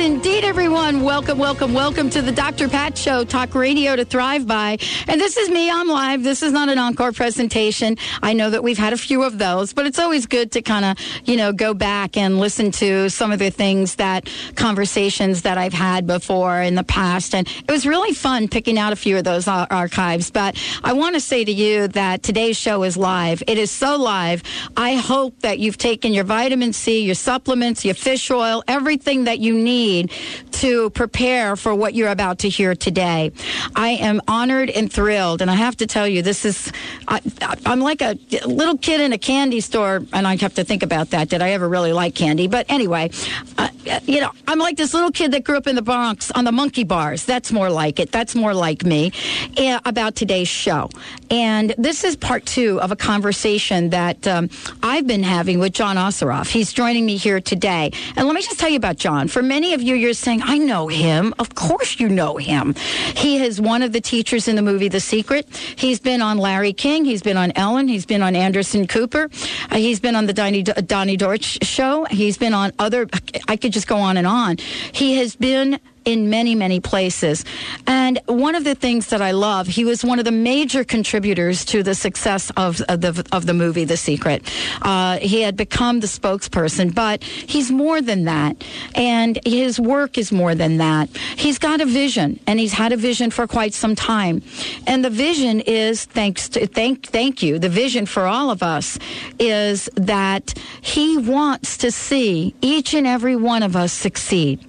indeed, everyone. Welcome, welcome, welcome to the Dr. Pat Show, talk radio to thrive by. And this is me. I'm live. This is not an encore presentation. I know that we've had a few of those, but it's always good to kind of, you know, go back and listen to some of the things that conversations that I've had before in the past. And it was really fun picking out a few of those archives. But I want to say to you that today's show is live. It is so live. I hope that you've taken your vitamin C, your supplements, your fish oil, everything that you need need to prepare for what you're about to hear today. I am honored and thrilled, and I have to tell you, this is, I, am like a little kid in a candy store, and I have to think about that. Did I ever really like candy? But anyway, uh, you know, I'm like this little kid that grew up in the Bronx on the monkey bars. That's more like it. That's more like me uh, about today's show. And this is part two of a conversation that um, I've been having with John Assaraf. He's joining me here today. And let me just tell you about John. For many of you, you're saying, I know him. Of course you know him. He is one of the teachers in the movie The Secret. He's been on Larry King. He's been on Ellen. He's been on Anderson Cooper. Uh, he's been on the Donnie, Donnie Deutsch show. He's been on other, I could just go on and on. He has been in many, many places. And one of the things that I love, he was one of the major contributors to the success of, of the of the movie The Secret. Uh, he had become the spokesperson, but he's more than that, and his work is more than that. He's got a vision, and he's had a vision for quite some time. And the vision is thanks to thank thank you. The vision for all of us is that he wants to see each and every one of us succeed.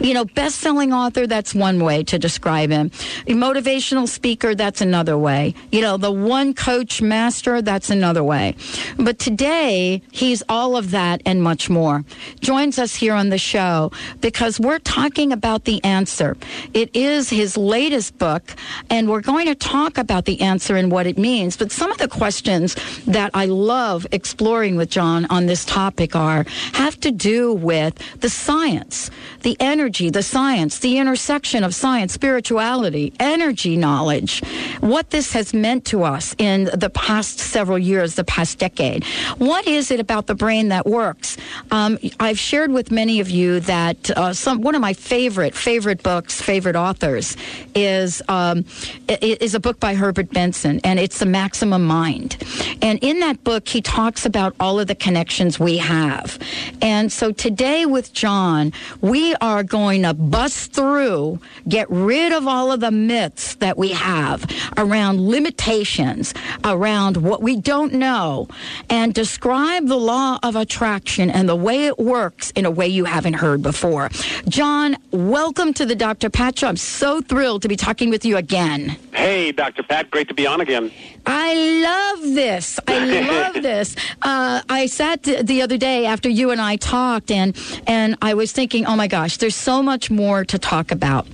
You know, best selling author, that's one way to describe him. A motivational speaker, that's another way. You know, the one coach master, that's another way. But today, he's all of that and much more. Joins us here on the show because we're talking about the answer. It is his latest book, and we're going to talk about the answer and what it means. But some of the questions that I love exploring with John on this topic are have to do with the science, the energy, the science, the intersection of science, spirituality, energy knowledge, what this has meant to us in the past several years, the past decade. What is it about the brain that works? Um, I've shared with many of you that uh, some one of my favorite favorite books, favorite authors, is um, is a book by Herbert Benson, and it's The Maximum Mind. And in that book, he talks about all of the connections we have. And so today with John, we are going to bust through, get rid of all of the myths that we have around limitations, around what we don't know, and describe the law of attraction and the way it works in a way you haven't heard before. John, welcome to the Dr. Pat. I'm so thrilled to be talking with you again. Hey, Dr. Pat, great to be on again. I love this. I love this. Uh, I sat the other day after you and I talked, and and I was thinking, oh my gosh, there's so much more to talk about,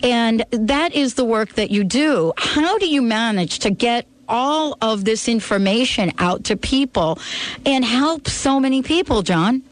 and that is the work that you do. How do you manage to get all of this information out to people and help so many people, John?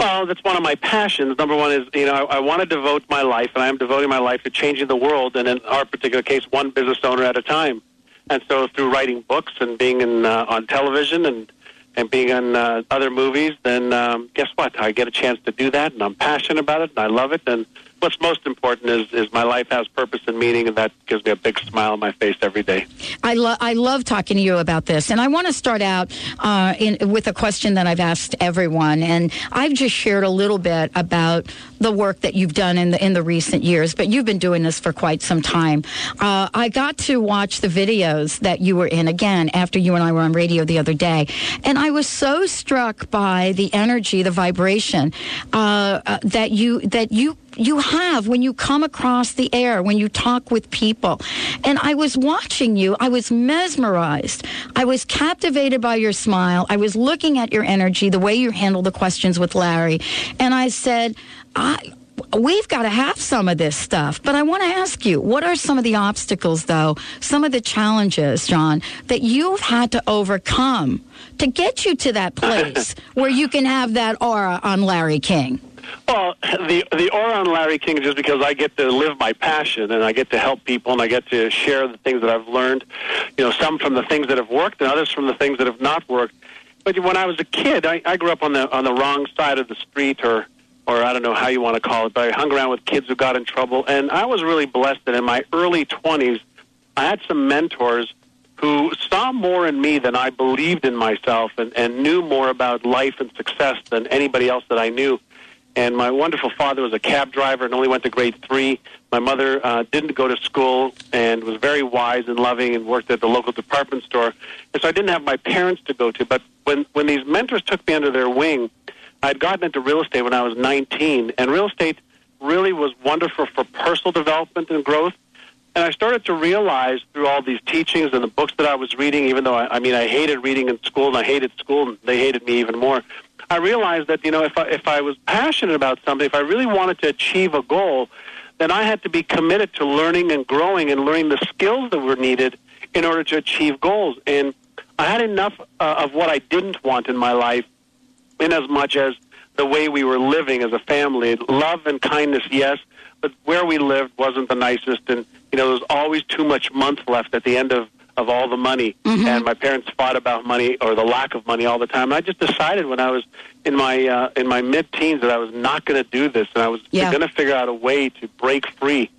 Well, that's one of my passions. Number one is, you know, I, I want to devote my life, and I am devoting my life to changing the world, and in our particular case, one business owner at a time. And so, through writing books and being in, uh, on television and and being on uh, other movies, then um, guess what? I get a chance to do that, and I'm passionate about it, and I love it, and what's most important is is my life has purpose and meaning, and that gives me a big smile on my face every day. I love I love talking to you about this, and I want to start out uh, in, with a question that I've asked everyone, and I've just shared a little bit about the work that you've done in the in the recent years, but you've been doing this for quite some time. Uh, I got to watch the videos that you were in again after you and I were on radio the other day, and I was so struck by the energy, the vibration uh, uh that you that you you have when you come across the air, when you talk with people. And I was watching you. I was mesmerized. I was captivated by your smile. I was looking at your energy, the way you handle the questions with Larry. And I said, I, we've got to have some of this stuff. But I want to ask you, what are some of the obstacles, though, some of the challenges, John, that you've had to overcome to get you to that place where you can have that aura on Larry King? Well, the the aura on Larry King is just because I get to live my passion and I get to help people and I get to share the things that I've learned. You know, some from the things that have worked and others from the things that have not worked. But when I was a kid, I, I grew up on the on the wrong side of the street, or or I don't know how you want to call it, but I hung around with kids who got in trouble, and I was really blessed that in my early twenties, I had some mentors who saw more in me than I believed in myself, and and knew more about life and success than anybody else that I knew. And my wonderful father was a cab driver and only went to grade three. My mother uh, didn't go to school and was very wise and loving and worked at the local department store. And so I didn't have my parents to go to. But when, when these mentors took me under their wing, I'd gotten into real estate when I was 19. And real estate really was wonderful for personal development and growth. And I started to realize through all these teachings and the books that I was reading, even though I, I mean I hated reading in school and I hated school and they hated me even more. I realized that you know if I, if I was passionate about something, if I really wanted to achieve a goal, then I had to be committed to learning and growing and learning the skills that were needed in order to achieve goals. And I had enough uh, of what I didn't want in my life, in as much as the way we were living as a family. Love and kindness, yes, but where we lived wasn't the nicest, and you know there was always too much month left at the end of of all the money, mm-hmm. and my parents fought about money or the lack of money all the time. And I just decided when I was in my uh, in my mid teens that I was not going to do this, and I was yeah. going to figure out a way to break free.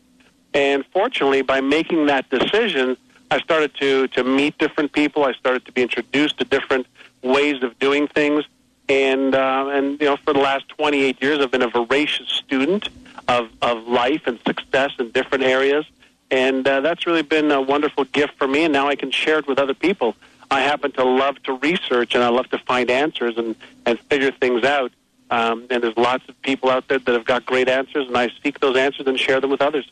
And fortunately, by making that decision, I started to to meet different people. I started to be introduced to different ways of doing things, and uh, and you know, for the last 28 years, I've been a voracious student of of life and success in different areas. And uh, that's really been a wonderful gift for me, and now I can share it with other people. I happen to love to research, and I love to find answers and, and figure things out. Um, and there's lots of people out there that have got great answers, and I seek those answers and share them with others.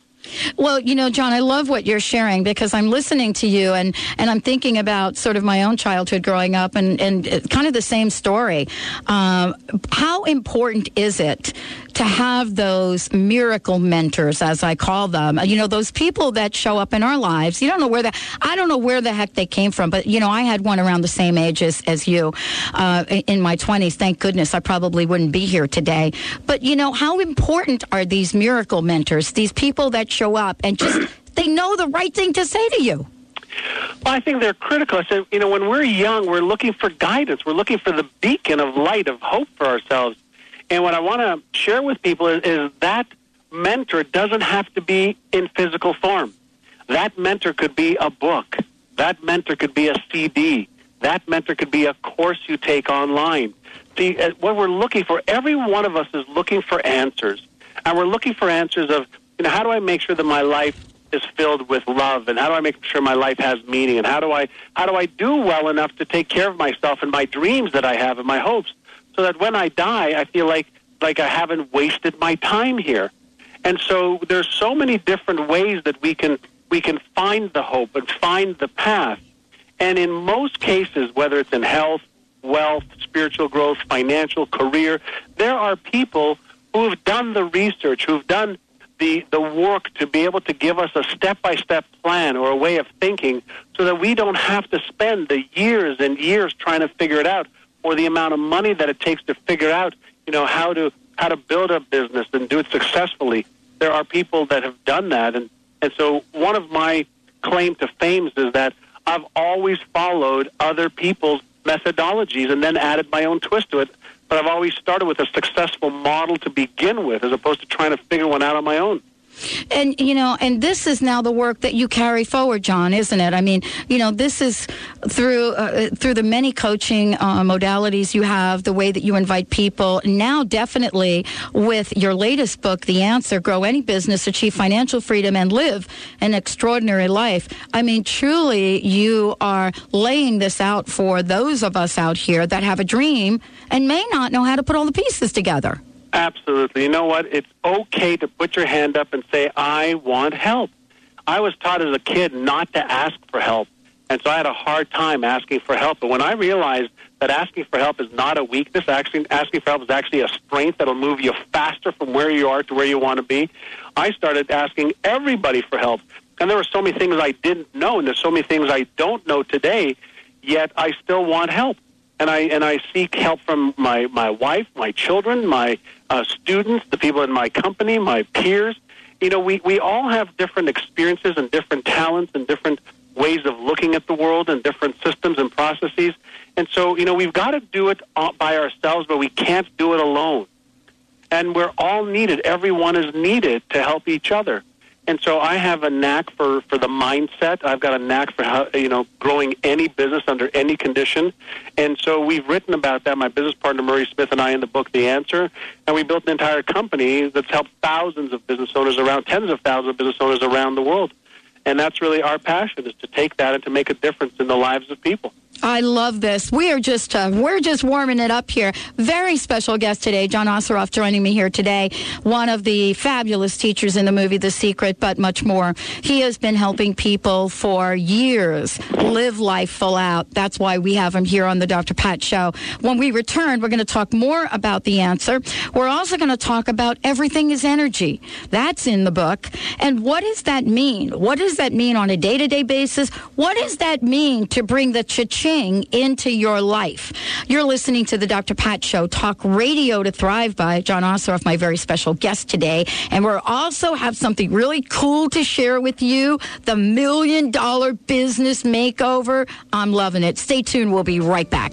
Well, you know, John, I love what you're sharing because I'm listening to you and, and I'm thinking about sort of my own childhood growing up and, and kind of the same story. Um, how important is it to have those miracle mentors, as I call them. You know, those people that show up in our lives. You don't know where the I don't know where the heck they came from, but you know, I had one around the same age as as you uh, in my twenties. Thank goodness, I probably wouldn't be here today. But you know, how important are these miracle mentors? These people that show up and just they know the right thing to say to you. Well, I think they're critical. I said, you know, when we're young, we're looking for guidance. We're looking for the beacon of light, of hope for ourselves. And what I want to share with people is, is that mentor doesn't have to be in physical form. That mentor could be a book. That mentor could be a CD. That mentor could be a course you take online. See, uh, what we're looking for, every one of us is looking for answers. And we're looking for answers of, you know, how do I make sure that my life is filled with love and how do I make sure my life has meaning and how do I how do I do well enough to take care of myself and my dreams that I have and my hopes so that when I die, I feel like like I haven't wasted my time here. And so there's so many different ways that we can we can find the hope and find the path. And in most cases, whether it's in health, wealth, spiritual growth, financial, career, there are people who have done the research, who've done the, the work to be able to give us a step by step plan or a way of thinking so that we don't have to spend the years and years trying to figure it out or the amount of money that it takes to figure out, you know, how to how to build a business and do it successfully. There are people that have done that, and and so one of my claim to fame is that I've always followed other people's methodologies and then added my own twist to it. But I've always started with a successful model to begin with, as opposed to trying to figure one out on my own. And you know, and this is now the work that you carry forward, John, isn't it? I mean, you know, this is through uh, through the many coaching uh, modalities you have, the way that you invite people. Now, definitely with your latest book, The Answer: Grow Any Business, Achieve Financial Freedom, and Live an Extraordinary Life. I mean, truly, you are laying this out for those of us out here that have a dream and may not know how to put all the pieces together. Absolutely. You know what? It's okay to put your hand up and say, I want help. I was taught as a kid not to ask for help. And so I had a hard time asking for help. But when I realized that asking for help is not a weakness, actually asking for help is actually a strength that'll move you faster from where you are to where you want to be, I started asking everybody for help. And there were so many things I didn't know, and there's so many things I don't know today, yet I still want help. And I and I seek help from my my wife, my children, my uh, students, the people in my company, my peers. You know, we we all have different experiences and different talents and different ways of looking at the world and different systems and processes. And so, you know, we've got to do it by ourselves, but we can't do it alone. And we're all needed. Everyone is needed to help each other. And so I have a knack for, for the mindset. I've got a knack for how, you know growing any business under any condition. And so we've written about that. My business partner Murray Smith and I in the book The Answer, and we built an entire company that's helped thousands of business owners around tens of thousands of business owners around the world. And that's really our passion is to take that and to make a difference in the lives of people. I love this. We are just uh, we're just warming it up here. Very special guest today, John Assaraf, joining me here today. One of the fabulous teachers in the movie The Secret, but much more. He has been helping people for years live life full out. That's why we have him here on the Dr. Pat Show. When we return, we're going to talk more about the answer. We're also going to talk about everything is energy. That's in the book. And what does that mean? What does that mean on a day to day basis? What does that mean to bring the cha into your life. You're listening to the Dr. Pat Show, talk radio to thrive by John Assaraf, my very special guest today. And we also have something really cool to share with you the million dollar business makeover. I'm loving it. Stay tuned. We'll be right back.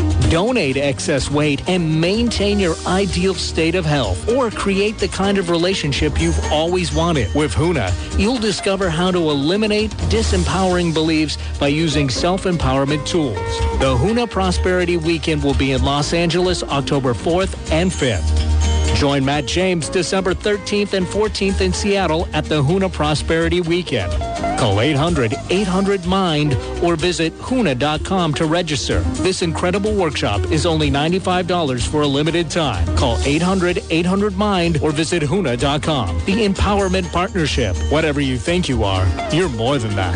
Donate excess weight and maintain your ideal state of health or create the kind of relationship you've always wanted. With Huna, you'll discover how to eliminate disempowering beliefs by using self-empowerment tools. The Huna Prosperity Weekend will be in Los Angeles October 4th and 5th. Join Matt James December 13th and 14th in Seattle at the Huna Prosperity Weekend. Call 800-800-MIND or visit HUNA.com to register. This incredible workshop is only $95 for a limited time. Call 800-800-MIND or visit HUNA.com. The Empowerment Partnership. Whatever you think you are, you're more than that.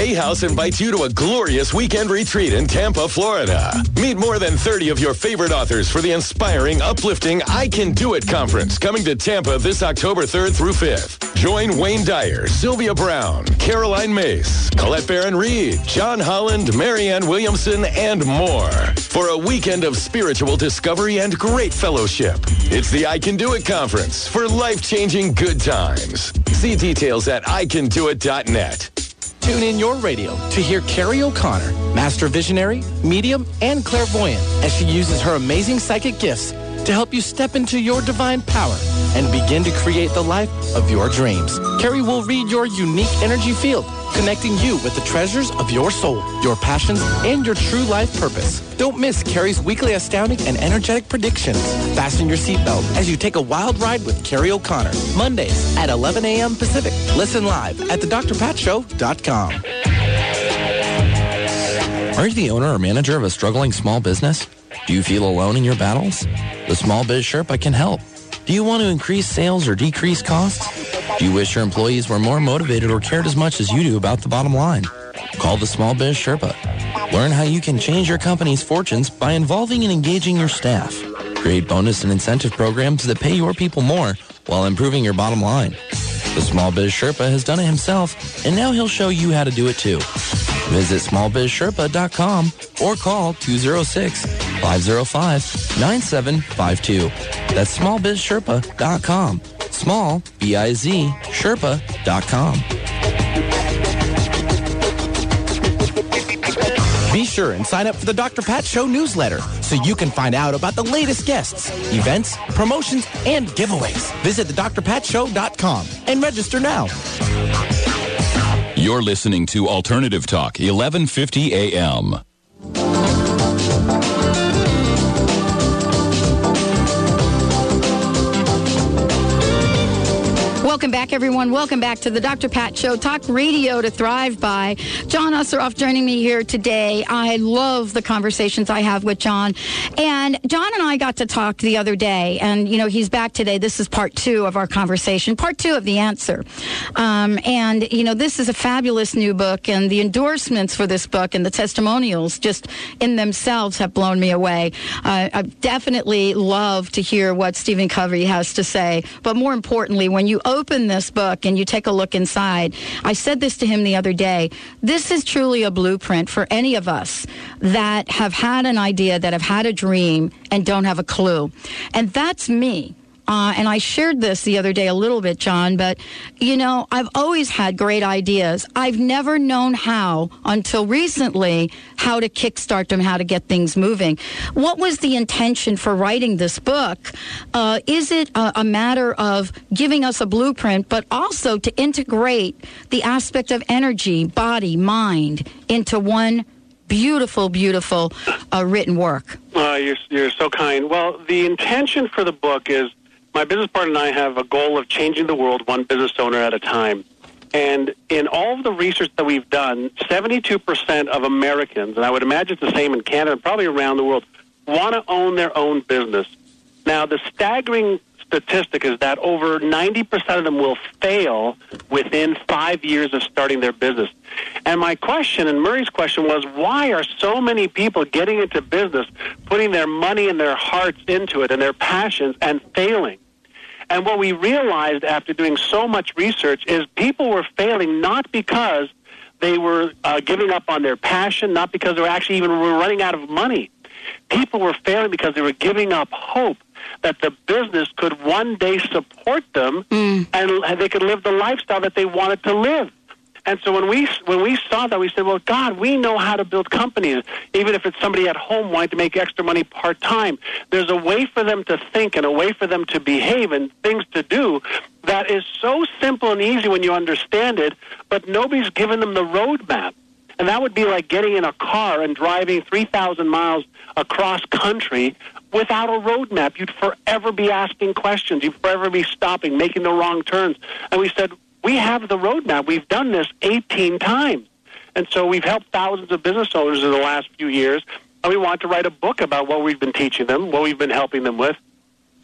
Hay House invites you to a glorious weekend retreat in Tampa, Florida. Meet more than 30 of your favorite authors for the inspiring, uplifting I Can Do It conference coming to Tampa this October 3rd through 5th. Join Wayne Dyer, Sylvia Browne, Caroline Myss, Colette Baron Reid, John Holland, Marianne Williamson, and more for a weekend of spiritual discovery and great fellowship. It's the I Can Do It conference for life-changing good times. See details at icandoit.net. Tune in your radio to hear Carrie O'Connor, master visionary, medium, and clairvoyant, as she uses her amazing psychic gifts to help you step into your divine power and begin to create the life of your dreams. Carrie will read your unique energy field, connecting you with the treasures of your soul, your passions, and your true life purpose. Don't miss Carrie's weekly astounding and energetic predictions. Fasten your seatbelt as you take a wild ride with Carrie O'Connor. Mondays at 11 a.m. Pacific. Listen live at thedrpatshow.com. Are you the owner or manager of a struggling small business? Do you feel alone in your battles? The Small Biz Sherpa can help. Do you want to increase sales or decrease costs? Do you wish your employees were more motivated or cared as much as you do about the bottom line? Call the Small Biz Sherpa. Learn how you can change your company's fortunes by involving and engaging your staff. Create bonus and incentive programs that pay your people more while improving your bottom line. The Small Biz Sherpa has done it himself, and now he'll show you how to do it too. Visit smallbizsherpa.com or call 206-505-9752. That's smallbizsherpa.com. Small, B-I-Z, Sherpa.com. Be sure and sign up for the Dr. Pat Show newsletter so you can find out about the latest guests, events, promotions, and giveaways. Visit the thedrpatshow.com and register now. You're listening to Alternative Talk, 1150 AM. Welcome back, everyone. Welcome back to the Dr. Pat Show, talk radio to thrive by. John Assaraf joining me here today. I love the conversations I have with John. And John and I got to talk the other day, and, you know, he's back today. This is part two of our conversation, part two of the answer. Um, and, you know, this is a fabulous new book, and the endorsements for this book and the testimonials just in themselves have blown me away. Uh, I definitely love to hear what Stephen Covey has to say. But more importantly, when you open this book and you take a look inside, I said this to him the other day. This is truly a blueprint for any of us that have had an idea, that have had a dream, and don't have a clue. And that's me. Uh, and I shared this the other day a little bit, John, but you know, I've always had great ideas. I've never known how until recently how to kickstart them, how to get things moving. What was the intention for writing this book? Uh, is it a, a matter of giving us a blueprint, but also to integrate the aspect of energy, body, mind into one beautiful, beautiful uh, written work? Uh, you're, you're so kind. Well, the intention for the book is my business partner and I have a goal of changing the world one business owner at a time. And in all of the research that we've done, 72% of Americans, and I would imagine it's the same in Canada probably around the world, want to own their own business. Now, the staggering statistic is that over 90% of them will fail within five years of starting their business. And my question, and Murray's question, was why are so many people getting into business, putting their money and their hearts into it and their passions and failing? And what we realized after doing so much research is people were failing not because they were uh, giving up on their passion, not because they were actually even running out of money. People were failing because they were giving up hope that the business could one day support them Mm. and they could live the lifestyle that they wanted to live. And so when we when we saw that, we said, "Well, God, we know how to build companies. Even if it's somebody at home wanting to make extra money part time, there's a way for them to think and a way for them to behave and things to do that is so simple and easy when you understand it. But nobody's given them the roadmap." And that would be like getting in a car and driving 3,000 miles across country without a roadmap. You'd forever be asking questions. You'd forever be stopping, making the wrong turns. And we said, we have the roadmap. We've done this 18 times. And so we've helped thousands of business owners in the last few years. And we want to write a book about what we've been teaching them, what we've been helping them with.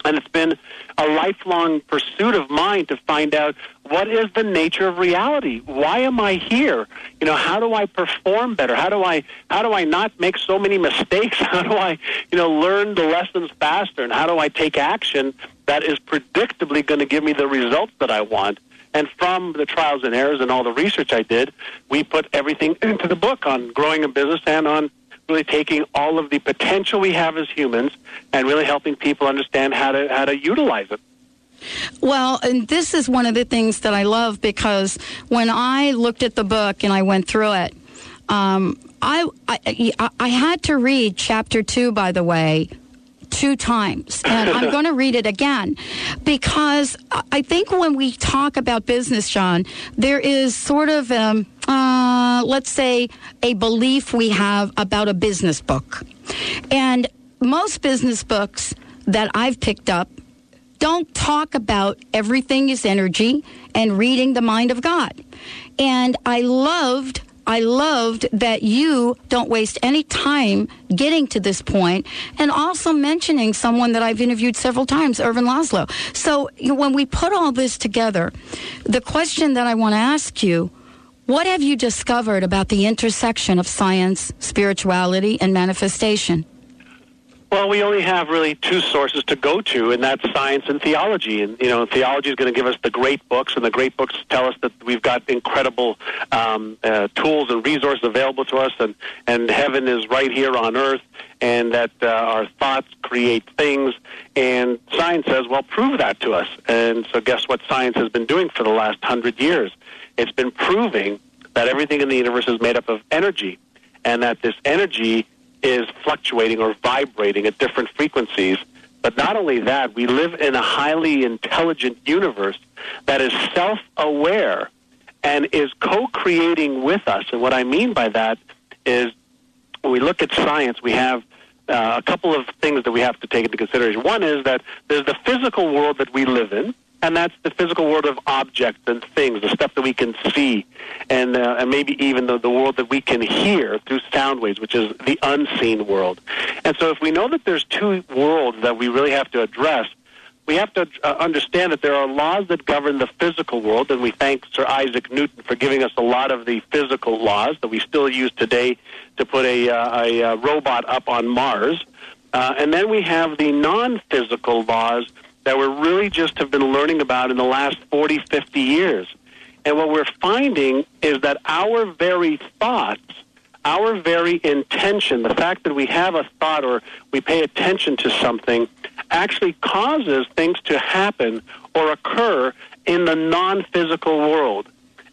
And it's been a lifelong pursuit of mine to find out what is the nature of reality. Why am I here? You know, how do I perform better? How do I how do I not make so many mistakes? How do I, you know, learn the lessons faster? And how do I take action that is predictably going to give me the results that I want? And from the trials and errors and all the research I did, we put everything into the book on growing a business and on really taking all of the potential we have as humans and really helping people understand how to how to utilize it. Well, and this is one of the things that I love because when I looked at the book and I went through it, um, I, I I had to read chapter two, by the way, two times, and I'm going to read it again because I think when we talk about business, John, there is sort of um, uh, let's say a belief we have about a business book, and most business books that I've picked up don't talk about everything is energy and reading the mind of God. And I loved I loved that you don't waste any time getting to this point and also mentioning someone that I've interviewed several times, Ervin Laszlo. So you know, when we put all this together, the question that I want to ask you, what have you discovered about the intersection of science, spirituality, and manifestation? Well, we only have really two sources to go to, and that's science and theology. And you know, theology is going to give us the great books, and the great books tell us that we've got incredible um, uh, tools and resources available to us, and and heaven is right here on earth, and that uh, our thoughts create things. And science says, well, prove that to us. And so, guess what? Science has been doing for the last hundred years. It's been proving that everything in the universe is made up of energy, and that this energy is fluctuating or vibrating at different frequencies. But not only that, we live in a highly intelligent universe that is self aware and is co-creating with us. And what I mean by that is when we look at science, we have uh, a couple of things that we have to take into consideration. One is that there's the physical world that we live in, and that's the physical world of objects and things, the stuff that we can see, and uh, and maybe even the, the world that we can hear through sound waves, which is the unseen world. And so, if we know that there's two worlds that we really have to address, we have to uh, understand that there are laws that govern the physical world, and we thank Sir Isaac Newton for giving us a lot of the physical laws that we still use today to put a, uh, a, uh, robot up on Mars. Uh, and then we have the non-physical laws that we really just have been learning about in the last 40, 50 years. And what we're finding is that our very thoughts, our very intention, the fact that we have a thought or we pay attention to something, actually causes things to happen or occur in the non physical world.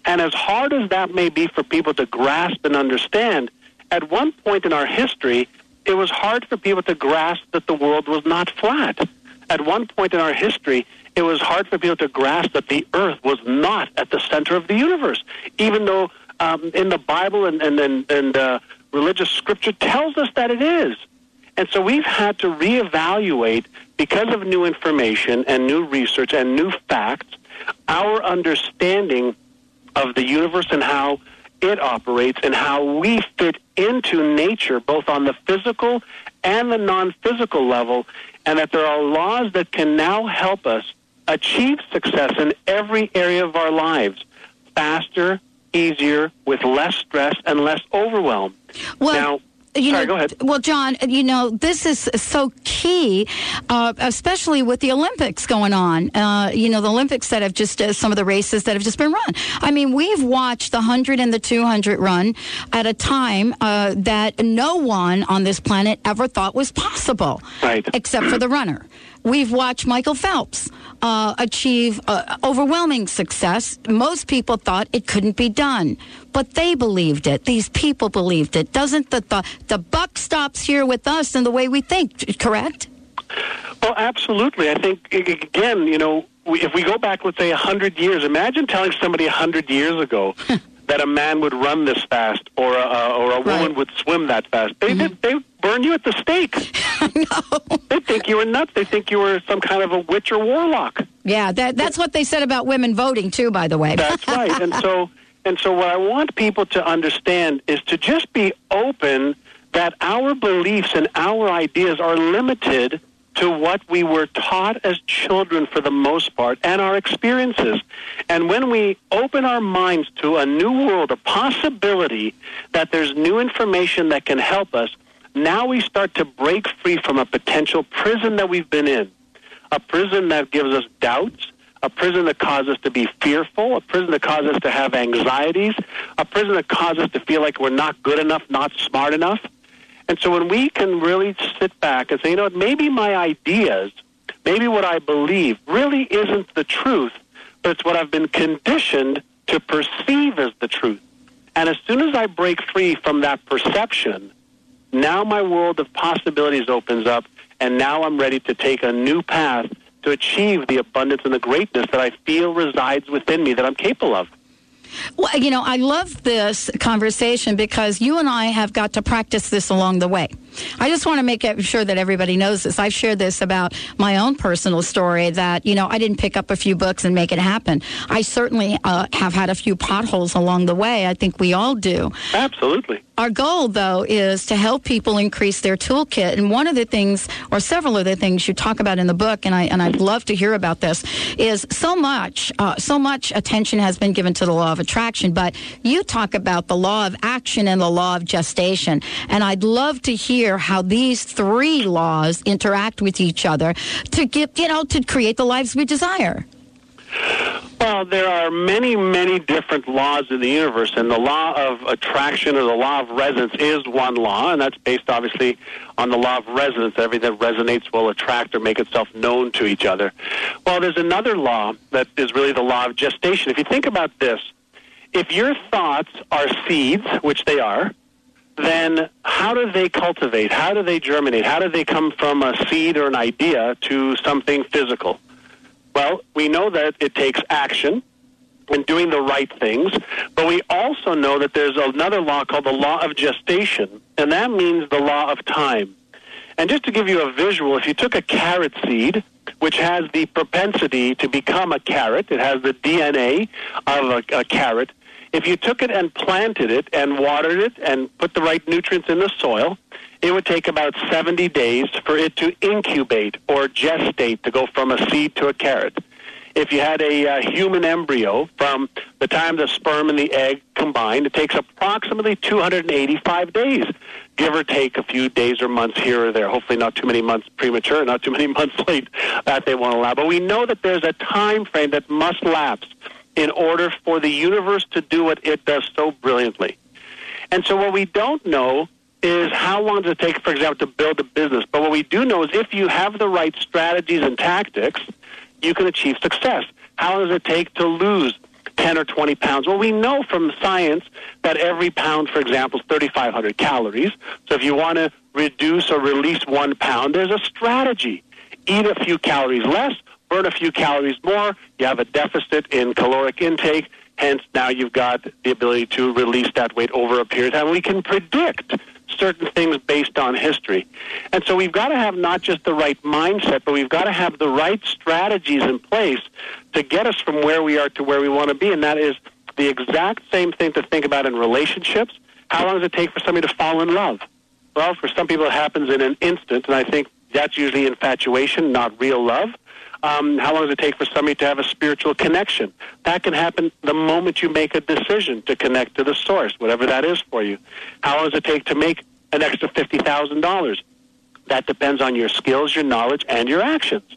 And as hard as that may be for people to grasp and understand, at one point in our history, it was hard for people to grasp that the world was not flat at one point in our history, it was hard for people to grasp that the earth was not at the center of the universe, even though um, in the Bible and, and, and, and uh, religious scripture tells us that it is. And so we've had to reevaluate, because of new information and new research and new facts, our understanding of the universe and how it operates and how we fit into nature, both on the physical and the non physical level, and that there are laws that can now help us achieve success in every area of our lives faster, easier, with less stress and less overwhelm. Well, now, you Sorry, know, go ahead. Well, John, you know, this is so key, uh, especially with the Olympics going on. Uh, you know, the Olympics that have just, uh, some of the races that have just been run. I mean, we've watched the 100 and the 200 run at a time uh, that no one on this planet ever thought was possible. Right. Except for the runner. We've watched Michael Phelps uh, achieve uh, overwhelming success. Most people thought it couldn't be done, but they believed it. These people believed it. Doesn't the the, the buck stops here with us and the way we think? Correct? Well, absolutely. I think again, you know, we, if we go back, let's say a hundred years, imagine telling somebody a hundred years ago that a man would run this fast or a, or a Right. woman would swim that fast. They did, mm-hmm. they burn you at the stake. no. They think you were nuts. They think you were some kind of a witch or warlock. Yeah, that, that's what they said about women voting too. By the way. That's right. And so, and so, what I want people to understand is to just be open that our beliefs and our ideas are limited to what we were taught as children for the most part and our experiences. And when we open our minds to a new world, a possibility that there's new information that can help us, now we start to break free from a potential prison that we've been in a prison that gives us doubts, a prison that causes us to be fearful, a prison that causes us to have anxieties, a prison that causes us to feel like we're not good enough, not smart enough. And so when we can really sit back and say, you know what, maybe my ideas, maybe what I believe really isn't the truth, but it's what I've been conditioned to perceive as the truth. And as soon as I break free from that perception, now my world of possibilities opens up, and now I'm ready to take a new path to achieve the abundance and the greatness that I feel resides within me that I'm capable of. Well, you know, I love this conversation because you and I have got to practice this along the way. I just want to make sure that everybody knows this. I've shared this about my own personal story that, you know, I didn't pick up a few books and make it happen. I certainly uh, have had a few potholes along the way. I think we all do. Absolutely. Our goal, though, is to help people increase their toolkit. And one of the things, or several of the things you talk about in the book, and I and I'd love to hear about this, is so much, uh, so much attention has been given to the law of attraction. But you talk about the law of action and the law of gestation, and I'd love to hear how these three laws interact with each other to get, you know, to create the lives we desire. Well, there are many, many different laws in the universe, and the law of attraction or the law of resonance is one law, and that's based obviously on the law of resonance. Everything that resonates will attract or make itself known to each other. Well, there's another law that is really the law of gestation. If you think about this, if your thoughts are seeds, which they are, then how do they cultivate? How do they germinate? How do they come from a seed or an idea to something physical? Well, we know that it takes action, and doing the right things. But we also know that there's another law called the law of gestation, and that means the law of time. And just to give you a visual, if you took a carrot seed, which has the propensity to become a carrot, it has the DNA of a, a carrot. If you took it and planted it and watered it and put the right nutrients in the soil, it would take about 70 days for it to incubate or gestate to go from a seed to a carrot. If you had a uh, human embryo from the time the sperm and the egg combined, it takes approximately 285 days, give or take a few days or months here or there. Hopefully, not too many months premature, not too many months late that they won't allow. But we know that there's a time frame that must lapse in order for the universe to do what it does so brilliantly. And so, what we don't know is how long does it take, for example, to build a business. But what we do know is if you have the right strategies and tactics, you can achieve success. How long does it take to lose 10 or 20 pounds? Well, we know from science that every pound, for example, is 3,500 calories. So if you want to reduce or release one pound, there's a strategy. Eat a few calories less, burn a few calories more. You have a deficit in caloric intake. Hence, now you've got the ability to release that weight over a period of time. We can predict certain things based on history. And so we've got to have not just the right mindset, but we've got to have the right strategies in place to get us from where we are to where we want to be. And that is the exact same thing to think about in relationships. How long does it take for somebody to fall in love? Well, for some people, it happens in an instant, and I think that's usually infatuation, not real love. Um, how long does it take for somebody to have a spiritual connection? That can happen the moment you make a decision to connect to the source, whatever that is for you. How long does it take to make an extra $50,000? That depends on your skills, your knowledge, and your actions.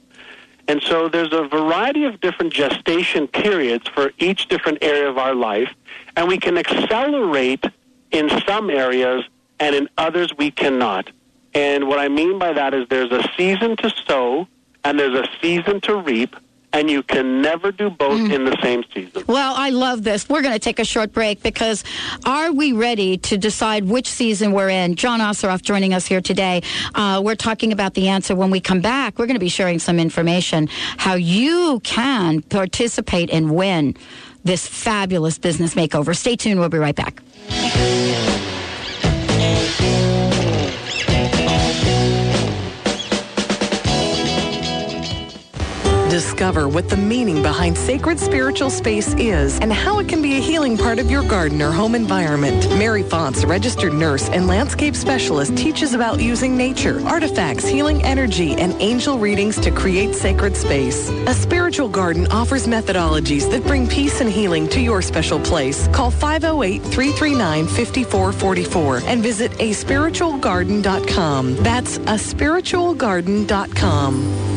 And so there's a variety of different gestation periods for each different area of our life, and we can accelerate in some areas, and in others we cannot. And what I mean by that is there's a season to sow, and there's a season to reap, and you can never do both mm. in the same season. Well, I love this. We're going to take a short break because are we ready to decide which season we're in? John Assaraf joining us here today. Uh, we're talking about the answer when we come back. We're going to be sharing some information how you can participate and win this fabulous business makeover. Stay tuned. We'll be right back. Discover what the meaning behind sacred spiritual space is and how it can be a healing part of your garden or home environment. Mary Fonts, registered nurse and landscape specialist, teaches about using nature, artifacts, healing energy, and angel readings to create sacred space. A spiritual garden offers methodologies that bring peace and healing to your special place. Call 508-339-5444 and visit aspiritualgarden.com. That's aspiritualgarden.com.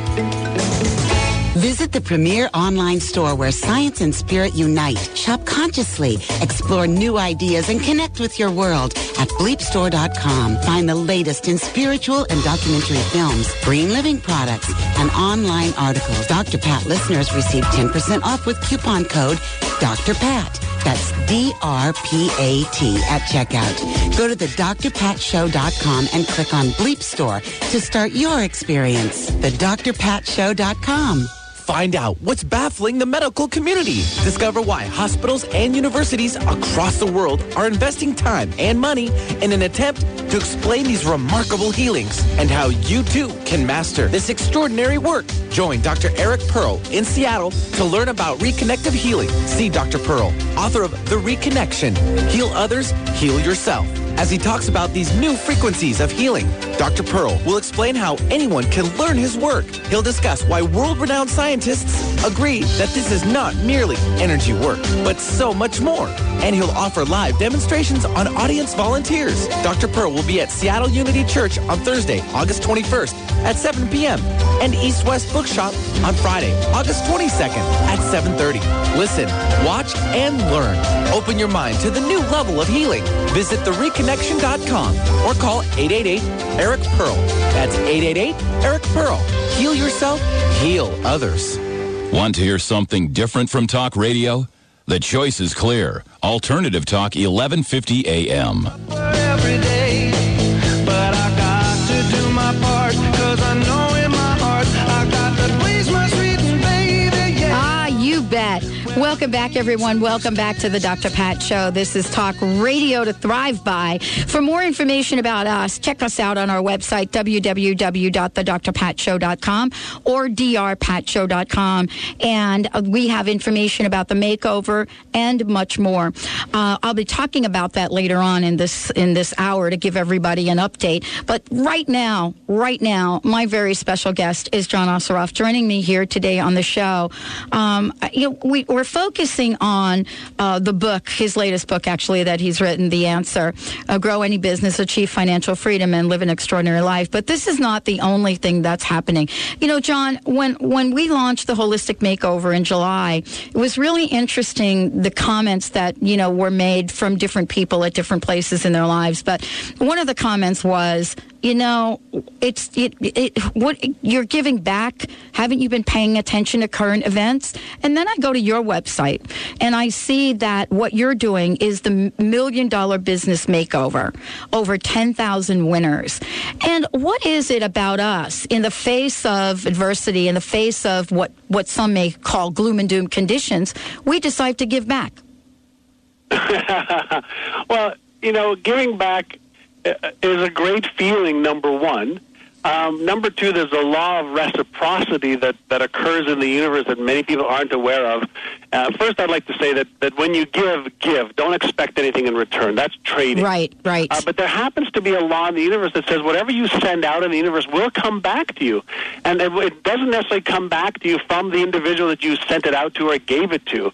Visit the premier online store where science and spirit unite. Shop consciously, explore new ideas, and connect with your world at bleepstore.com. Find the latest in spiritual and documentary films, green living products, and online articles. Dr. Pat listeners receive 10% off with coupon code Dr. Pat. That's D-R-P-A-T at checkout. Go to the drpatshow.com and click on Bleep Store to start your experience. The drpatshow.com. Find out what's baffling the medical community. Discover why hospitals and universities across the world are investing time and money in an attempt to explain these remarkable healings and how you too can master this extraordinary work. Join Dr. Eric Pearl in Seattle to learn about reconnective healing. See Dr. Pearl, author of The Reconnection. Heal others, heal yourself as he talks about these new frequencies of healing. Dr. Pearl will explain how anyone can learn his work. He'll discuss why world-renowned scientists agree that this is not merely energy work, but so much more. And he'll offer live demonstrations on audience volunteers. Dr. Pearl will be at Seattle Unity Church on Thursday, August 21st at 7 p.m. and East West Bookshop on Friday, August 22nd at 7.30. Listen, watch, and learn. Open your mind to the new level of healing. Visit thereconnection.com or call 888-ERIC-PEARL. That's 888-ERIC-PEARL. Heal yourself, heal others. Want to hear something different from talk radio? The choice is clear. Alternative Talk 1150 AM. Welcome back, everyone. Welcome back to the Dr. Pat Show. This is Talk Radio to Thrive By. For more information about us, check us out on our website, www.thedrpatshow.com or drpatshow.com. And uh, we have information about the makeover and much more. Uh, I'll be talking about that later on in this in this hour to give everybody an update. But right now, right now, my very special guest is John Assaraf joining me here today on the show. Um, you know, we, we're focusing on uh, the book, his latest book, actually, that he's written, The Answer uh, Grow Any Business, Achieve Financial Freedom, and Live an Extraordinary Life. But this is not the only thing that's happening. You know, John, when, when we launched the Holistic Makeover in July, it was really interesting the comments that, you know, were made from different people at different places in their lives. But one of the comments was, you know, it's it, it, what you're giving back. Haven't you been paying attention to current events? And then I go to your website and I see that what you're doing is the million dollar business makeover, over 10,000 winners. And what is it about us in the face of adversity, in the face of what, what some may call gloom and doom conditions, we decide to give back? well, you know, giving back is a great feeling, number one. Um, number two, there's a law of reciprocity that, that occurs in the universe that many people aren't aware of. Uh, first, I'd like to say that, that when you give, give. Don't expect anything in return. That's trading. Right, right. Uh, but there happens to be a law in the universe that says whatever you send out in the universe will come back to you. And it, it doesn't necessarily come back to you from the individual that you sent it out to or gave it to.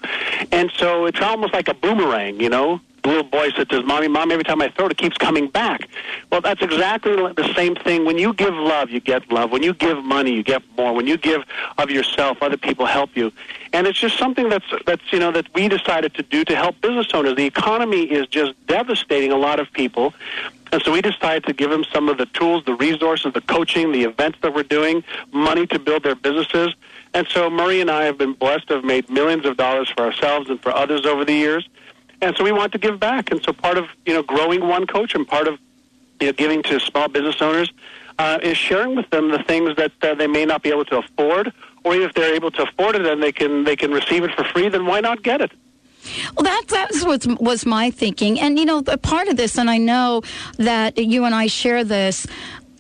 And so it's almost like a boomerang, you know? Little boy said to his mommy, Mom, every time I throw it, it keeps coming back. Well, that's exactly the same thing. When you give love, you get love. When you give money, you get more. When you give of yourself, other people help you. And it's just something that's, that's you know, that we decided to do to help business owners. The economy is just devastating a lot of people. And so we decided to give them some of the tools, the resources, the coaching, the events that we're doing, money to build their businesses. And so Murray and I have been blessed to have made millions of dollars for ourselves and for others over the years. And so we want to give back. And so part of, you know, growing one coach and part of, you know, giving to small business owners uh, is sharing with them the things that uh, they may not be able to afford, or if they're able to afford it and they can they can receive it for free, then why not get it? Well, that that's what was my thinking, and you know, a part of this, and I know that you and I share this.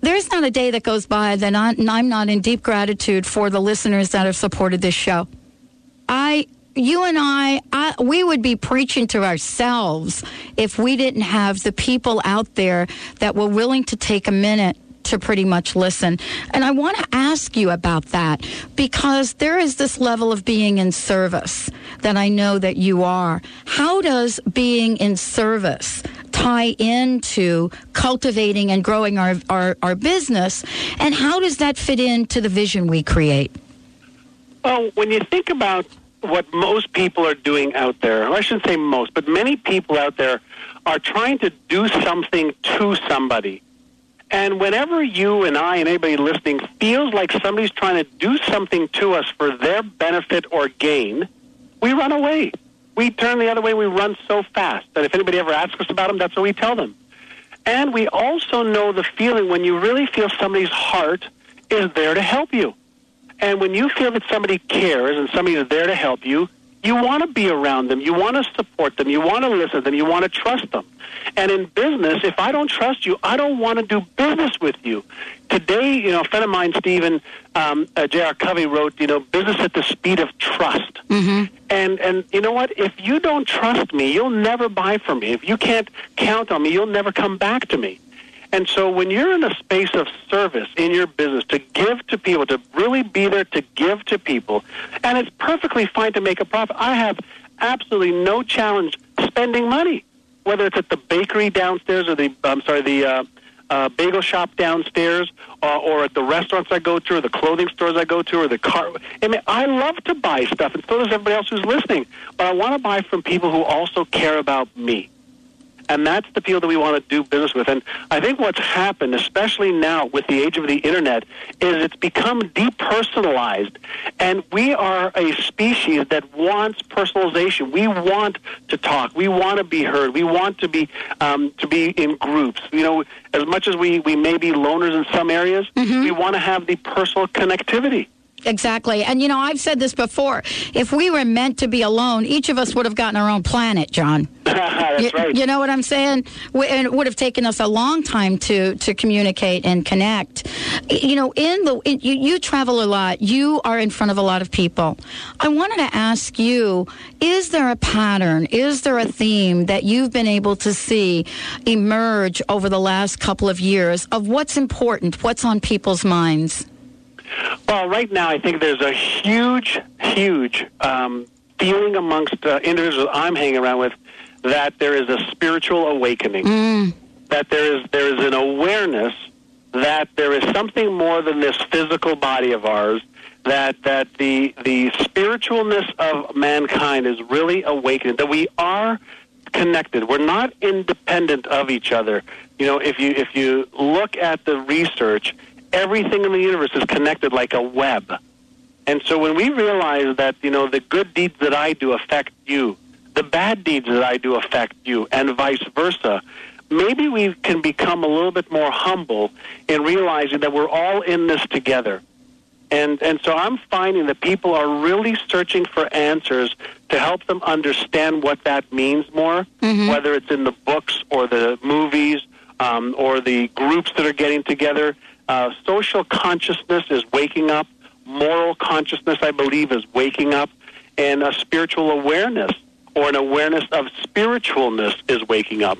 There's not a day that goes by that I'm not in deep gratitude for the listeners that have supported this show. I you and I, I, we would be preaching to ourselves if we didn't have the people out there that were willing to take a minute to pretty much listen. And I want to ask you about that because there is this level of being in service that I know that you are. How does being in service tie into cultivating and growing our, our, our business? And how does that fit into the vision we create? Well, when you think about what most people are doing out there, I shouldn't say most, but many people out there are trying to do something to somebody. And whenever you and I and anybody listening feels like somebody's trying to do something to us for their benefit or gain, we run away. We turn the other way. We run so fast that if anybody ever asks us about them, that's what we tell them. And we also know the feeling when you really feel somebody's heart is there to help you. And when you feel that somebody cares and somebody is there to help you, you want to be around them. You want to support them. You want to listen to them. You want to trust them. And in business, if I don't trust you, I don't want to do business with you. Today, you know, a friend of mine, Stephen um, uh, J.R. Covey, wrote, you know, business at the speed of trust. Mm-hmm. And and you know what? If you don't trust me, you'll never buy from me. If you can't count on me, you'll never come back to me. And so when you're in a space of service in your business to give to people, to really be there to give to people, and it's perfectly fine to make a profit. I have absolutely no challenge spending money, whether it's at the bakery downstairs or the I'm sorry the uh, uh, bagel shop downstairs, uh, or at the restaurants I go to, or the clothing stores I go to, or the car. I mean, I love to buy stuff, and so does everybody else who's listening. But I want to buy from people who also care about me. And that's the people that we want to do business with. And I think what's happened, especially now with the age of the internet, is it's become depersonalized. And we are a species that wants personalization. We want to talk. We want to be heard. We want to be um, to be in groups. You know, as much as we, we may be loners in some areas, we want to have the personal connectivity. Exactly. And, you know, I've said this before. If we were meant to be alone, each of us would have gotten our own planet, John. That's you, right. you know what I'm saying? We, and it would have taken us a long time to, to communicate and connect. You know, in the in, you, you travel a lot. You are in front of a lot of people. I wanted to ask you: Is there a pattern? Is there a theme that you've been able to see emerge over the last couple of years of what's important, what's on people's minds? Well, right now, I think there's a huge, huge um, feeling amongst uh, individuals I'm hanging around with that there is a spiritual awakening. That there is there is an awareness that there is something more than this physical body of ours. That that the the spiritualness of mankind is really awakening. That we are connected. We're not independent of each other. You know, if you if you look at the research, everything in the universe is connected like a web. And so when we realize that, you know, the good deeds that I do affect you, the bad deeds that I do affect you, and vice versa, maybe we can become a little bit more humble in realizing that we're all in this together. And and so I'm finding that people are really searching for answers to help them understand what that means more, whether it's in the books or the movies um, or the groups that are getting together. Uh, social consciousness is waking up. Moral consciousness, I believe, is waking up, and a spiritual awareness or an awareness of spiritualness is waking up.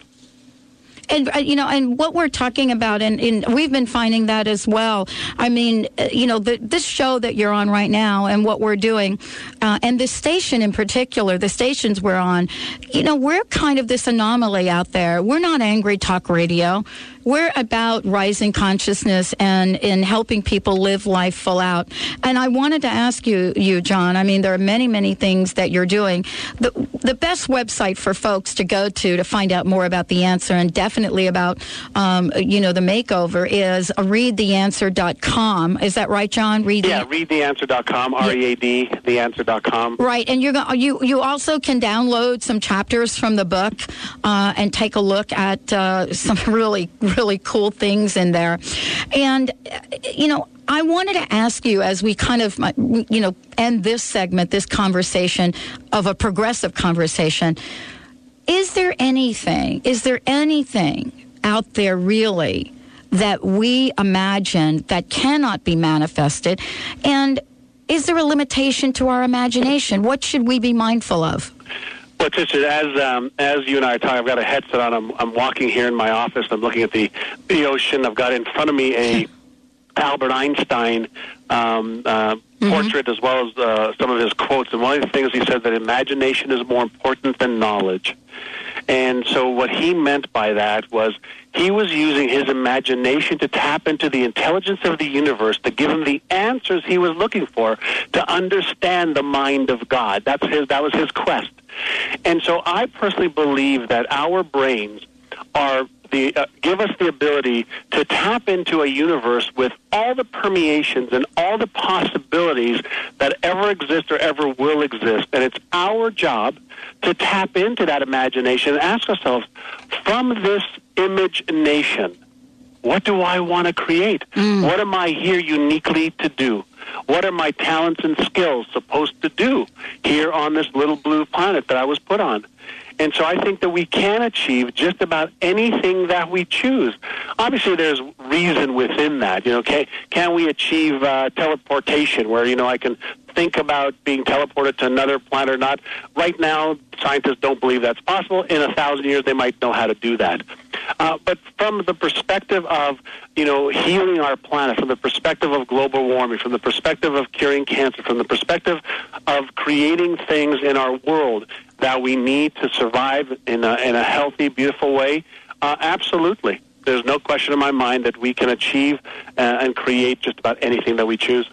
And uh, you know, and what we're talking about, and, and we've been finding that as well. I mean, uh, you know, the, this show that you're on right now, and what we're doing, uh, and this station in particular, the stations we're on, you know, we're kind of this anomaly out there. We're not angry talk radio. We're about rising consciousness and in helping people live life full out. And I wanted to ask you, you John. I mean, there are many, many things that you're doing. The the best website for folks to go to to find out more about the answer and definitely about, um, you know, the makeover is readtheanswer.com. Is that right, John? Read Yeah, readtheanswer.com, R-E-A-D, theanswer.com. Right, and you're go- you you also can download some chapters from the book uh, and take a look at uh, some really really cool things in there, and you know. I wanted to ask you as we kind of, uh, you know, end this segment, this conversation of a progressive conversation. Is there anything, is there anything out there really that we imagine that cannot be manifested? And is there a limitation to our imagination? What should we be mindful of? Well, Tisha, as um, as you and I are talking, I've got a headset on. I'm, I'm walking here in my office. I'm looking at the the ocean. I've got in front of me a Albert Einstein um, uh, portrait as well as uh, some of his quotes. And one of the things he said that imagination is more important than knowledge. And so what he meant by that was he was using his imagination to tap into the intelligence of the universe to give him the answers he was looking for to understand the mind of God. That's his that was his quest. And so I personally believe that our brains are the uh, give us the ability to tap into a universe with all the permeations and all the possibilities that ever exist or ever will exist and it's our job to tap into that imagination and ask ourselves from this image nation what do I want to create? What am I here uniquely to do? What are my talents and skills supposed to do here on this little blue planet that I was put on? And so I think that we can achieve just about anything that we choose. Obviously, there's reason within that. You know, can, can we achieve uh, teleportation where, you know, I can think about being teleported to another planet or not. Right now, scientists don't believe that's possible. In a thousand years, they might know how to do that. Uh, but from the perspective of, you know, healing our planet, from the perspective of global warming, from the perspective of curing cancer, from the perspective of creating things in our world that we need to survive in a, in a healthy, beautiful way, uh, absolutely. There's no question in my mind that we can achieve uh, and create just about anything that we choose.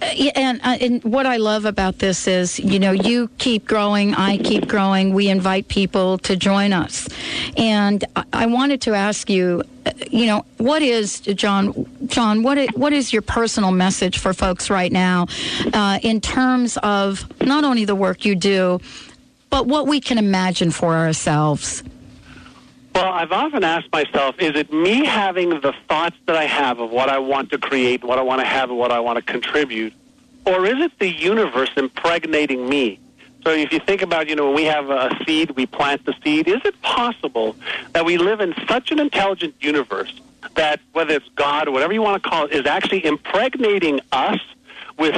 Uh, yeah, and, uh, and what I love about this is, you know, you keep growing, I keep growing. We invite people to join us, and I, I wanted to ask you, uh, you know, what is John? John, what is, what is your personal message for folks right now, uh, in terms of not only the work you do, but what we can imagine for ourselves? Well, I've often asked myself, is it me having the thoughts that I have of what I want to create, what I want to have, and what I want to contribute? Or is it the universe impregnating me? So if you think about, you know, when we have a seed, we plant the seed, is it possible that we live in such an intelligent universe that whether it's God or whatever you want to call it, is actually impregnating us with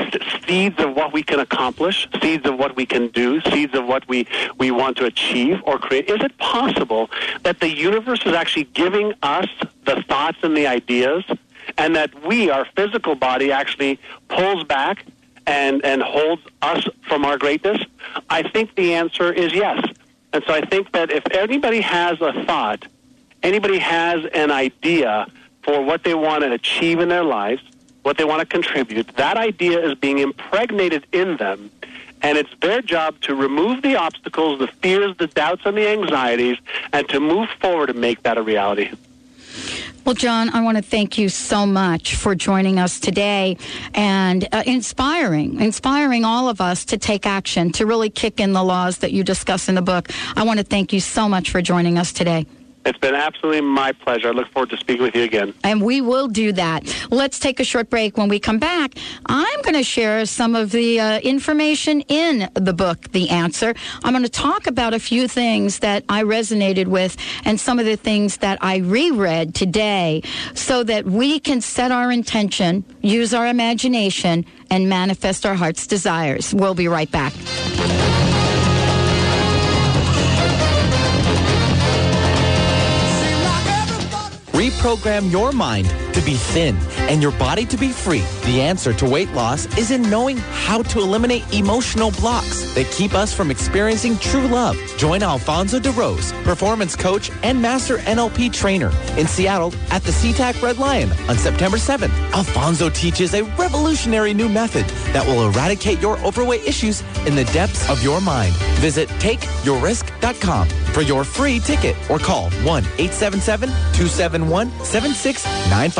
seeds of what we can accomplish, seeds of what we can do, seeds of what we, we want to achieve or create? Is it possible that the universe is actually giving us the thoughts and the ideas, and that we, our physical body, actually pulls back and, and holds us from our greatness? I think the answer is yes. And so I think that if anybody has a thought, anybody has an idea for what they want to achieve in their lives, what they want to contribute, that idea is being impregnated in them. And it's their job to remove the obstacles, the fears, the doubts, and the anxieties, and to move forward and make that a reality. Well, John, I want to thank you so much for joining us today and uh, inspiring, inspiring all of us to take action, to really kick in the laws that you discuss in the book. I want to thank you so much for joining us today. It's been absolutely my pleasure. I look forward to speaking with you again. And we will do that. Let's take a short break. When we come back, I'm going to share some of the uh, information in the book, The Answer. I'm going to talk about a few things that I resonated with and some of the things that I reread today so that we can set our intention, use our imagination, and manifest our heart's desires. We'll be right back. Reprogram your mind to be thin and your body to be free. The answer to weight loss is in knowing how to eliminate emotional blocks that keep us from experiencing true love. Join Alfonso De DeRose, performance coach and master NLP trainer in Seattle at the SeaTac Red Lion on September 7th. Alfonso teaches a revolutionary new method that will eradicate your overweight issues in the depths of your mind. Visit takeyourrisk.com for your free ticket or call 1-877-271-7695.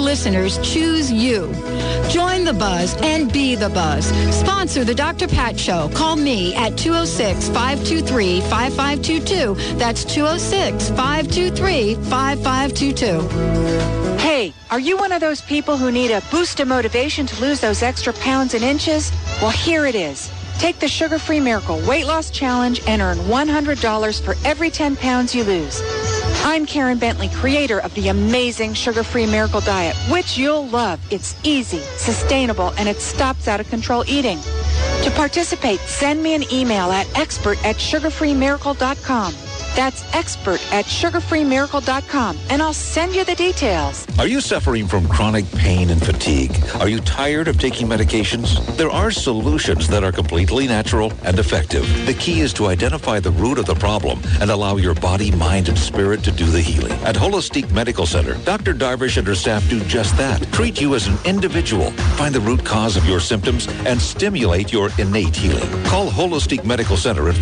listeners choose you. Join the buzz and be the buzz. Sponsor the Dr. Pat Show. Call me at 206-523-5522. That's 206-523-5522. Hey, are you one of those people who need a boost of motivation to lose those extra pounds and inches? Well, here it is. Take the Sugar-Free Miracle Weight Loss Challenge and earn $100 for every 10 pounds you lose. I'm Karen Bentley, creator of the amazing Sugar-Free Miracle Diet, which you'll love. It's easy, sustainable, and it stops out of control eating. To participate, send me an email at expert at sugarfreemiracle.com. That's expert at sugarfreemiracle.com, and I'll send you the details. Are you suffering from chronic pain and fatigue? Are you tired of taking medications? There are solutions that are completely natural and effective. The key is to identify the root of the problem and allow your body, mind, and spirit to do the healing. At Holistic Medical Center, Dr. Darvish and her staff do just that. Treat you as an individual, find the root cause of your symptoms, and stimulate your innate healing. Call Holistic Medical Center at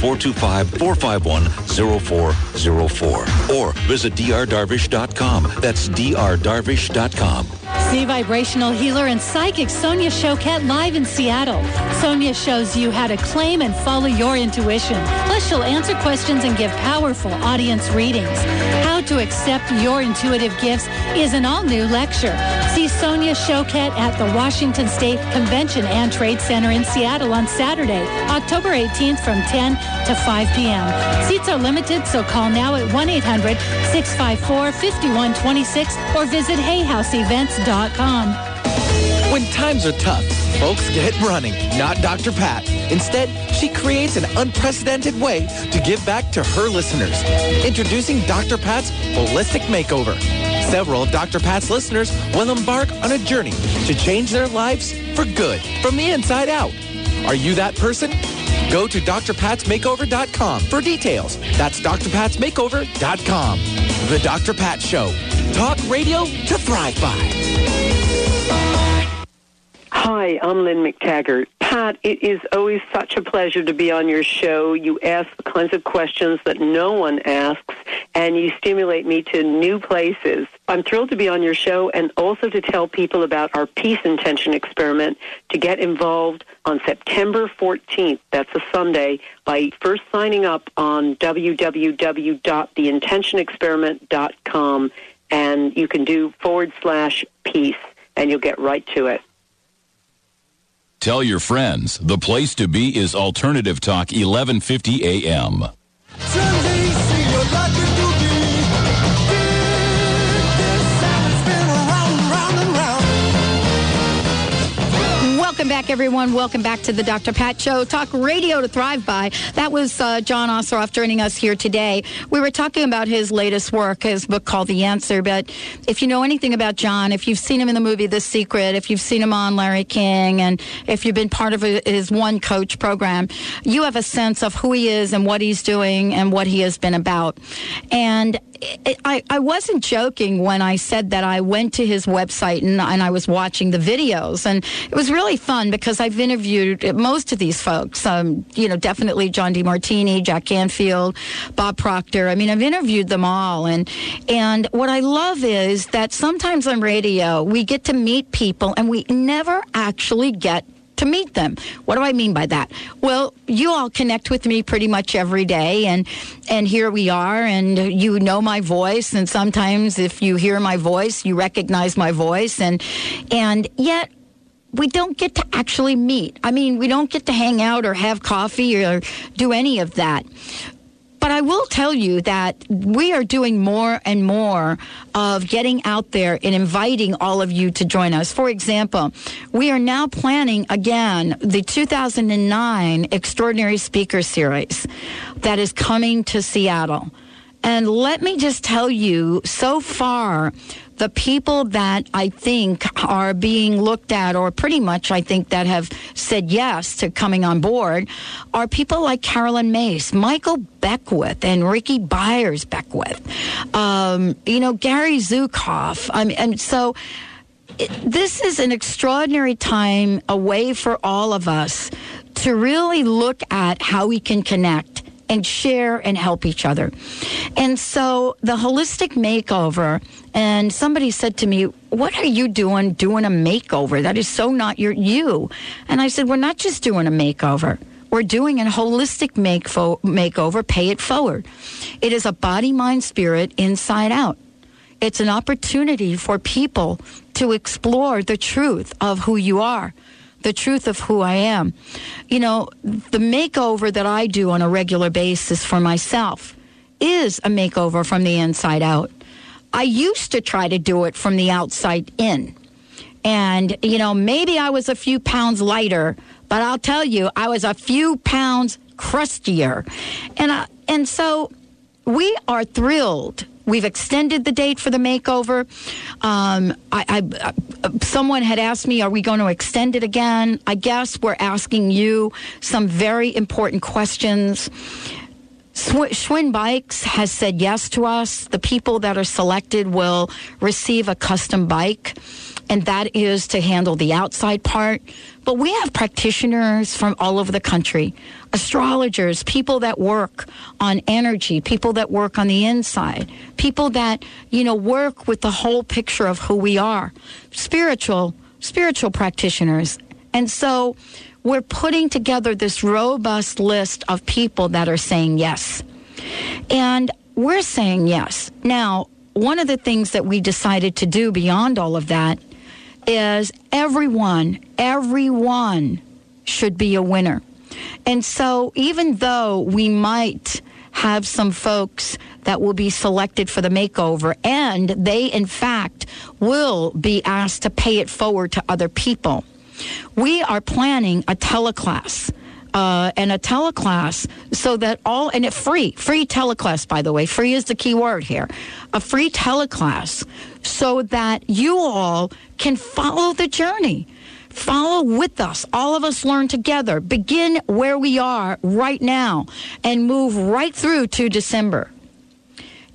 425-451-0404 or visit drdarvish.com. That's drdarvish.com. See vibrational healer and psychic Sonia Choquette live in Seattle. Sonia shows you how to claim and follow your intuition. Plus, she'll answer questions and give powerful audience readings. How to accept your intuitive gifts is an all-new lecture. See Sonia Choquette at the Washington State Convention and Trade Center in Seattle on Saturday, October 18th from 10 to 5 p.m. Seats are limited, so call now at 1-800-654-5126 or visit hayhouseevents.com. When times are tough, folks get running, not Dr. Pat. Instead, she creates an unprecedented way to give back to her listeners. Introducing Dr. Pat's Holistic Makeover. Several of Dr. Pat's listeners will embark on a journey to change their lives for good, from the inside out. Are you that person? Go to drpatsmakeover.com for details. That's drpatsmakeover.com. The Dr. Pat Show. Talk radio to thrive by. Hi, I'm Lynn McTaggart. Pat, it is always such a pleasure to be on your show. You ask the kinds of questions that no one asks, and you stimulate me to new places. I'm thrilled to be on your show and also to tell people about our Peace Intention Experiment to get involved on September 14th. That's a Sunday by first signing up on www.theintentionexperiment.com, and you can do forward slash peace, and you'll get right to it. Tell your friends the place to be is Alternative Talk 1150 AM. Welcome back, everyone. Welcome back to the Dr. Pat Show. Talk radio to thrive by. That was uh, John Assaraf joining us here today. We were talking about his latest work, his book called The Answer. But if you know anything about John, if you've seen him in the movie The Secret, if you've seen him on Larry King, and if you've been part of his One Coach program, you have a sense of who he is and what he's doing and what he has been about. And I, I wasn't joking when I said that I went to his website and, and I was watching the videos. And it was really fun because I've interviewed most of these folks. Um, you know, definitely John Demartini, Jack Canfield, Bob Proctor. I mean, I've interviewed them all. And, and what I love is that sometimes on radio, we get to meet people and we never actually get to meet them. What do I mean by that? Well, you all connect with me pretty much every day and and here we are and you know my voice and sometimes if you hear my voice, you recognize my voice and and yet we don't get to actually meet. I mean, we don't get to hang out or have coffee or do any of that. But I will tell you that we are doing more and more of getting out there and inviting all of you to join us. For example, we are now planning again the 2009 Extraordinary Speaker Series that is coming to Seattle. And let me just tell you, so far, the people that I think are being looked at, or pretty much I think that have said yes to coming on board, are people like Caroline Myss, Michael Beckwith, and Rickie Byars Beckwith, um, you know, Gary Zukav. I mean, and so this is an extraordinary time, a way for all of us to really look at how we can connect and share and help each other. And so the holistic makeover, and somebody said to me, What are you doing doing a makeover? That is so not your you. And I said, We're not just doing a makeover. We're doing a holistic make fo- makeover, pay it forward. It is a body, mind, spirit, inside out. It's an opportunity for people to explore the truth of who you are the truth of who I am. You know, the makeover that I do on a regular basis for myself is a makeover from the inside out. I used to try to do it from the outside in. And, you know, maybe I was a few pounds lighter, but I'll tell you, I was a few pounds crustier. And, uh, and so we are thrilled We've extended the date for the makeover. Um, I, I, someone had asked me, are we going to extend it again? I guess we're asking you some very important questions. Schwinn Bikes has said yes to us. The people that are selected will receive a custom bike, and that is to handle the outside part. But we have practitioners from all over the country, astrologers, people that work on energy, people that work on the inside, people that, you know, work with the whole picture of who we are, spiritual, spiritual practitioners. And so we're putting together this robust list of people that are saying yes. And we're saying yes. Now, one of the things that we decided to do beyond all of that is everyone, everyone should be a winner. And so even though we might have some folks that will be selected for the makeover and they in fact will be asked to pay it forward to other people, we are planning a teleclass. Uh, and a teleclass so that all and it free free teleclass by the way. Free is the key word here. A free teleclass so that you all can follow the journey. Follow with us. All of us learn together. Begin where we are right now and move right through to december.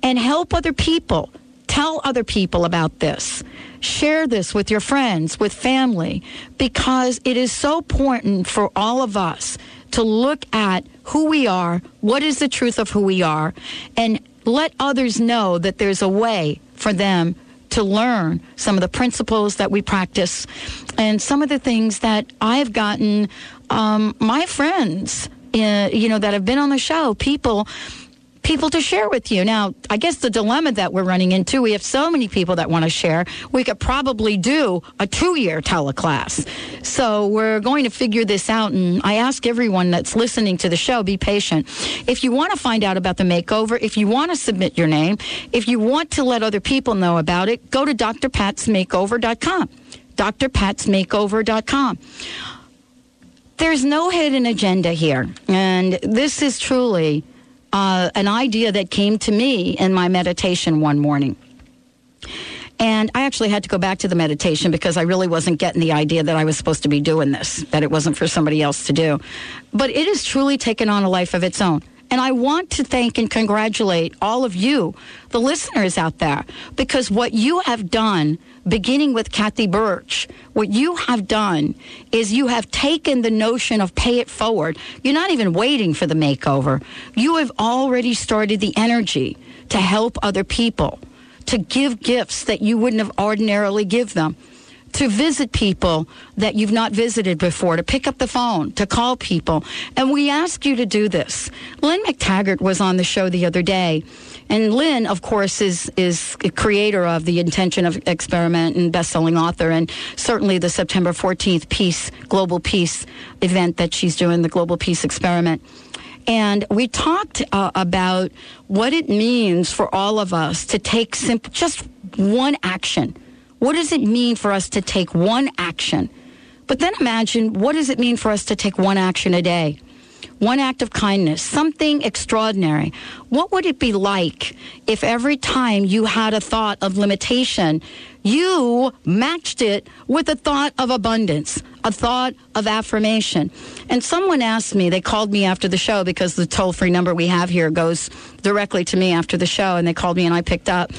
And help other people. Tell other people about this share this with your friends, with family, because it is so important for all of us to look at who we are, what is the truth of who we are, and let others know that there's a way for them to learn some of the principles that we practice and some of the things that I've gotten um, my friends, uh, you know, that have been on the show, people people to share with you. Now, I guess the dilemma that we're running into, we have so many people that want to share. We could probably do a two year teleclass. So we're going to figure this out. And I ask everyone that's listening to the show, be patient. If you want to find out about the makeover, if you want to submit your name, if you want to let other people know about it, go to drpatsmakeover.com. drpatsmakeover.com there's no hidden agenda here. And this is truly uh, an idea that came to me in my meditation one morning. And I actually had to go back to the meditation because I really wasn't getting the idea that I was supposed to be doing this, that it wasn't for somebody else to do. But it has truly taken on a life of its own. And I want to thank and congratulate all of you, the listeners out there, because what you have done, beginning with Kathy Birch, what you have done is you have taken the notion of pay it forward. You're not even waiting for the makeover. You have already started the energy to help other people, to give gifts that you wouldn't have ordinarily give them to visit people that you've not visited before, to pick up the phone, to call people. And we ask you to do this. Lynn McTaggart was on the show the other day. And Lynn, of course, is is creator of the Intention of Experiment and best-selling author, and certainly the September 14th Peace Global Peace event that she's doing, the Global Peace Experiment. And we talked uh, about what it means for all of us to take simple, just one action what does it mean for us to take one action? But then imagine what does it mean for us to take one action a day? One act of kindness, something extraordinary. What would it be like if every time you had a thought of limitation, you matched it with a thought of abundance, a thought of affirmation? And someone asked me, they called me after the show because the toll free number we have here goes directly to me after the show, and they called me and I picked up.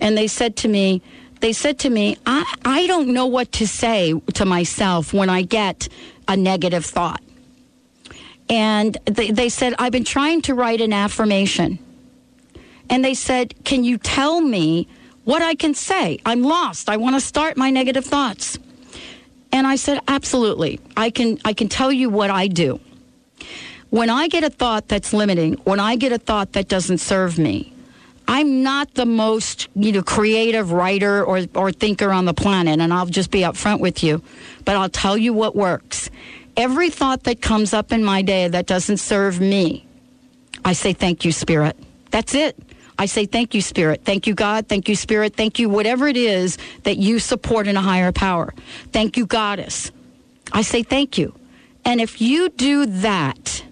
And they said to me, they said to me, I, I don't know what to say to myself when I get a negative thought. And they, they said, I've been trying to write an affirmation. And they said, Can you tell me what I can say? I'm lost. I want to start my negative thoughts. And I said, Absolutely. I can, I can tell you what I do. When I get a thought that's limiting, when I get a thought that doesn't serve me, I'm not the most, you know, creative writer or, or thinker on the planet, and I'll just be upfront with you. But I'll tell you what works. Every thought that comes up in my day that doesn't serve me, I say, Thank you, Spirit. That's it. I say, Thank you, Spirit. Thank you, God. Thank you, Spirit. Thank you, whatever it is that you support in a higher power. Thank you, Goddess. I say, Thank you. And if you do that,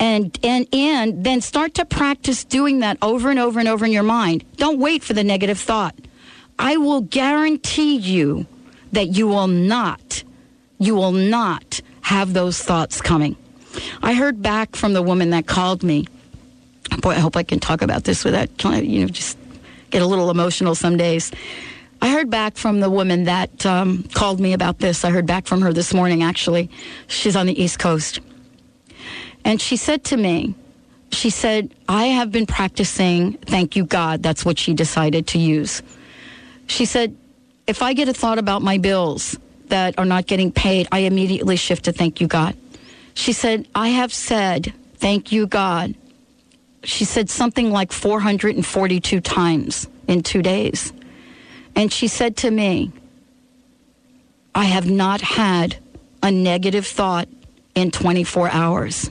and and and then start to practice doing that over and over and over in your mind. Don't wait for the negative thought. I will guarantee you that you will not you will not have those thoughts coming. I heard back from the woman that called me boy, I hope I can talk about this without trying to, you know, just get a little emotional some days. I heard back from the woman that um, called me about this. I heard back from her this morning, actually. She's on the East Coast. And she said to me, she said, I have been practicing thank you, God. That's what she decided to use. She said, if I get a thought about my bills that are not getting paid, I immediately shift to thank you, God. She said, I have said, thank you, God. She said something like 442 times in two days. And she said to me, I have not had a negative thought in 24 hours.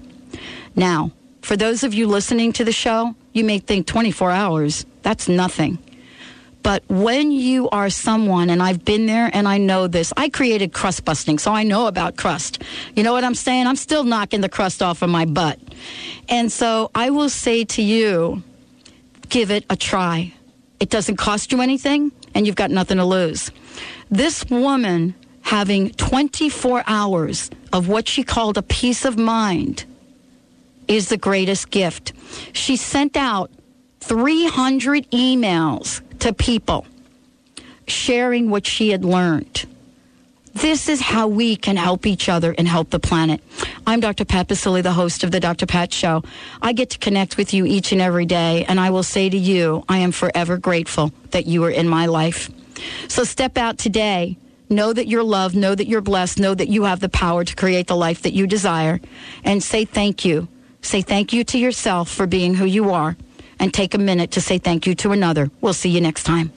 Now, for those of you listening to the show, you may think 24 hours, that's nothing. But when you are someone, and I've been there and I know this, I created crust busting, so I know about crust. You know what I'm saying? I'm still knocking the crust off of my butt. And so I will say to you, give it a try. It doesn't cost you anything, and you've got nothing to lose. This woman having 24 hours of what she called a peace of mind is the greatest gift. She sent out 300 emails to people sharing what she had learned. This is how we can help each other and help the planet. I'm Dr. Pat Baccili, the host of the Dr. Pat Show. I get to connect with you each and every day, and I will say to you, I am forever grateful that you are in my life. So step out today. Know that you're loved. Know that you're blessed. Know that you have the power to create the life that you desire. And say thank you. Say thank you to yourself for being who you are. And take a minute to say thank you to another. We'll see you next time.